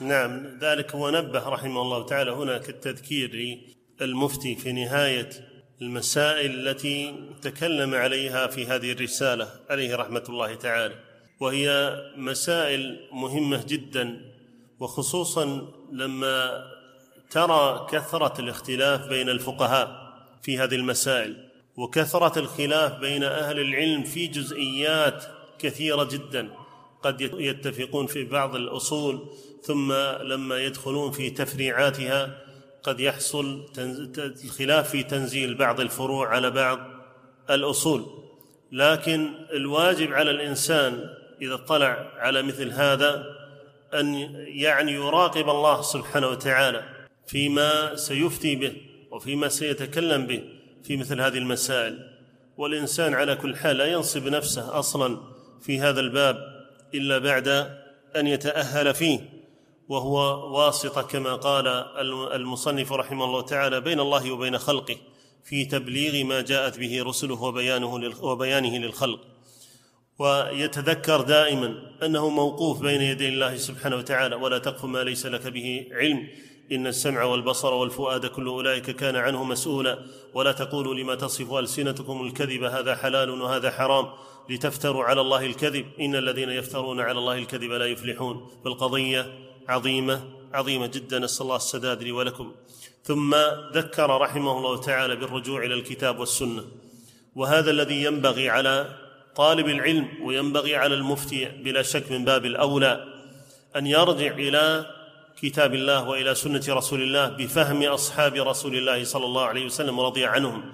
نعم ذلك هو نبه رحمه الله تعالى. هنا كالتذكير للمفتي في نهاية المسائل التي تكلم عليها في هذه الرسالة عليه رحمة الله تعالى وهي مسائل مهمة جدا وخصوصا لما ترى كثرة الاختلاف بين الفقهاء في هذه المسائل وكثرة الخلاف بين أهل العلم في جزئيات كثيرة جدا. قد يتفقون في بعض الأصول ثم لما يدخلون في تفريعاتها قد يحصل الخلاف في تنزيل بعض الفروع على بعض الأصول. لكن الواجب على الإنسان إذا اطلع على مثل هذا أن يعني يراقب الله سبحانه وتعالى فيما سيفتي به وفيما سيتكلم به في مثل هذه المسائل. والإنسان على كل حال لا ينصب نفسه أصلا في هذا الباب. إلا بعد أن يتأهل فيه وهو واسطة كما قال المصنف رحمه الله تعالى بين الله وبين خلقه في تبليغ ما جاءت به رسله وبيانه وبيانه للخلق. ويتذكر دائما أنه موقوف بين يدي الله سبحانه وتعالى ولا تقف ما ليس لك به علم. إن السمع والبصر والفؤاد كل أولئك كان عنه مسؤولا. ولا تقولوا لما تصف ألسنتكم الكذب هذا حلال وهذا حرام. لتفتروا على الله الكذب. إن الذين يفترون على الله الكذب لا يفلحون. فالقضيه عظيمة عظيمة جدا. نسأل الله السداد لي ولكم. ثم ذكر رحمه الله تعالى بالرجوع إلى الكتاب والسنة. وهذا الذي ينبغي على طالب العلم وينبغي على المفتي بلا شك من باب الأولى. أن يرجع إلى كتاب الله وإلى سنة رسول الله بفهم أصحاب رسول الله صلى الله عليه وسلم ورضي عنهم.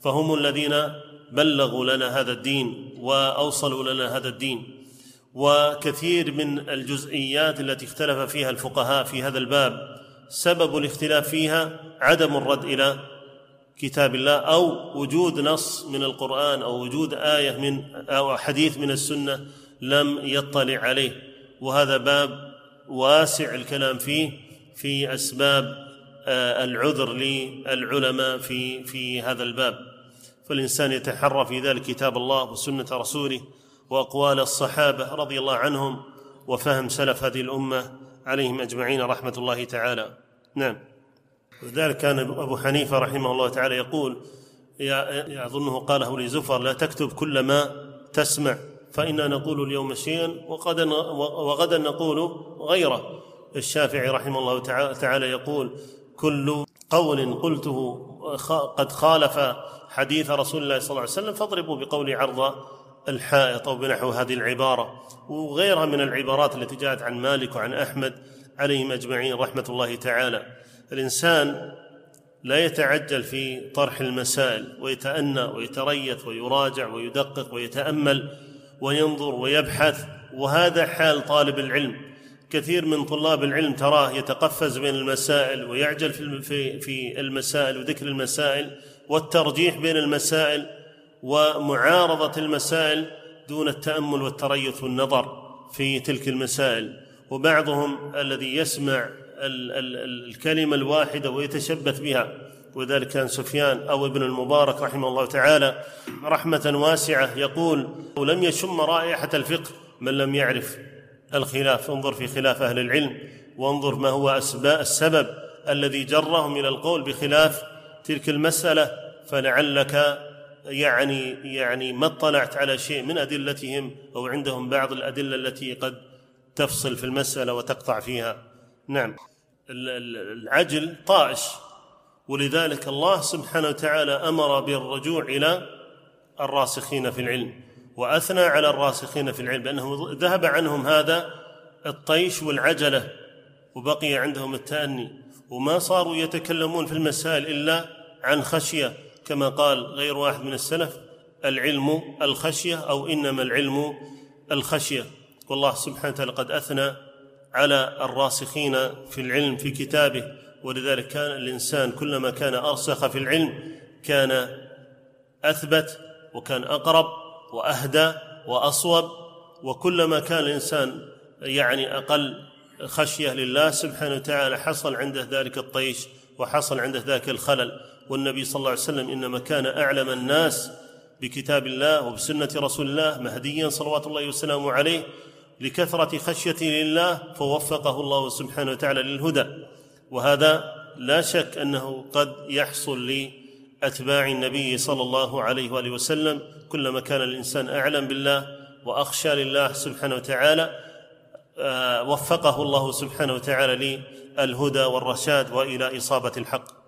فهم الذين بلغوا لنا هذا الدين وأوصلوا لنا هذا الدين. وكثير من الجزئيات التي اختلف فيها الفقهاء في هذا الباب. سبب الاختلاف فيها عدم الرد إلى كتاب الله أو وجود نص من القرآن أو وجود آية من أو حديث من السنة لم يطلع عليه. وهذا باب واسع الكلام فيه في أسباب آه، العذر للعلماء في في هذا الباب. فالإنسان يتحرى في ذلك كتاب الله وسنة رسوله وأقوال الصحابة رضي الله عنهم وفهم سلف هذه الأمة عليهم أجمعين رحمة الله تعالى. نعم. ولذلك كان أبو حنيفة رحمه الله تعالى يقول يظنه قاله لزفر لا تكتب كل ما تسمع. فإنا نقول اليوم شيئا وغدا وغدا نقول غيره. الشافعي رحمه الله تعالى يقول كل قول قلته قد خالف حديث رسول الله صلى الله عليه وسلم فاضربوا بقول عرض الحائط أو بنحو هذه العبارة. وغيرها من العبارات التي جاءت عن مالك وعن أحمد عليهم أجمعين رحمة الله تعالى. الإنسان لا يتعجل في طرح المسائل ويتأنى ويتريث ويراجع ويدقق ويتأمل. وينظر ويبحث. وهذا حال طالب العلم. كثير من طلاب العلم تراه يتقفز بين المسائل ويعجل في في المسائل وذكر المسائل والترجيح بين المسائل ومعارضة المسائل دون التأمل والتريث والنظر في تلك المسائل. وبعضهم الذي يسمع الكلمة الواحدة ويتشبث بها وذلك كان سفيان أو ابن المبارك رحمه الله تعالى رحمة واسعة يقول ولم يشم رائحة الفقه من لم يعرف الخلاف. انظر في خلاف أهل العلم وانظر ما هو اسباب السبب الذي جرهم إلى القول بخلاف تلك المسألة فلعلك يعني يعني ما اطلعت على شيء من أدلتهم أو عندهم بعض الأدلة التي قد تفصل في المسألة وتقطع فيها. نعم. العجل طائش. ولذلك الله سبحانه وتعالى أمر بالرجوع إلى الراسخين في العلم وأثنى على الراسخين في العلم بانه ذهب عنهم هذا الطيش والعجلة وبقي عندهم التأني وما صاروا يتكلمون في المسائل إلا عن خشية كما قال غير واحد من السلف العلم الخشية أو إنما العلم الخشية. والله سبحانه وتعالى قد أثنى على الراسخين في العلم في كتابه ولذلك كان الإنسان كلما كان أرسخ في العلم كان أثبت وكان أقرب وأهدى وأصوب وكلما كان الإنسان يعني أقل خشية لله سبحانه وتعالى حصل عنده ذلك الطيش وحصل عنده ذاك الخلل والنبي صلى الله عليه وسلم إنما كان أعلم الناس بكتاب الله وبسنة رسول الله مهديا صلوات الله وسلامه عليه لكثرة خشيته لله فوفقه الله سبحانه وتعالى للهدى. وهذا لا شك أنه قد يحصل لأتباع النبي صلى الله عليه وآله وسلم كلما كان الإنسان أعلم بالله وأخشى لله سبحانه وتعالى آه، وفقه الله سبحانه وتعالى للهدى والرشاد وإلى إصابة الحق.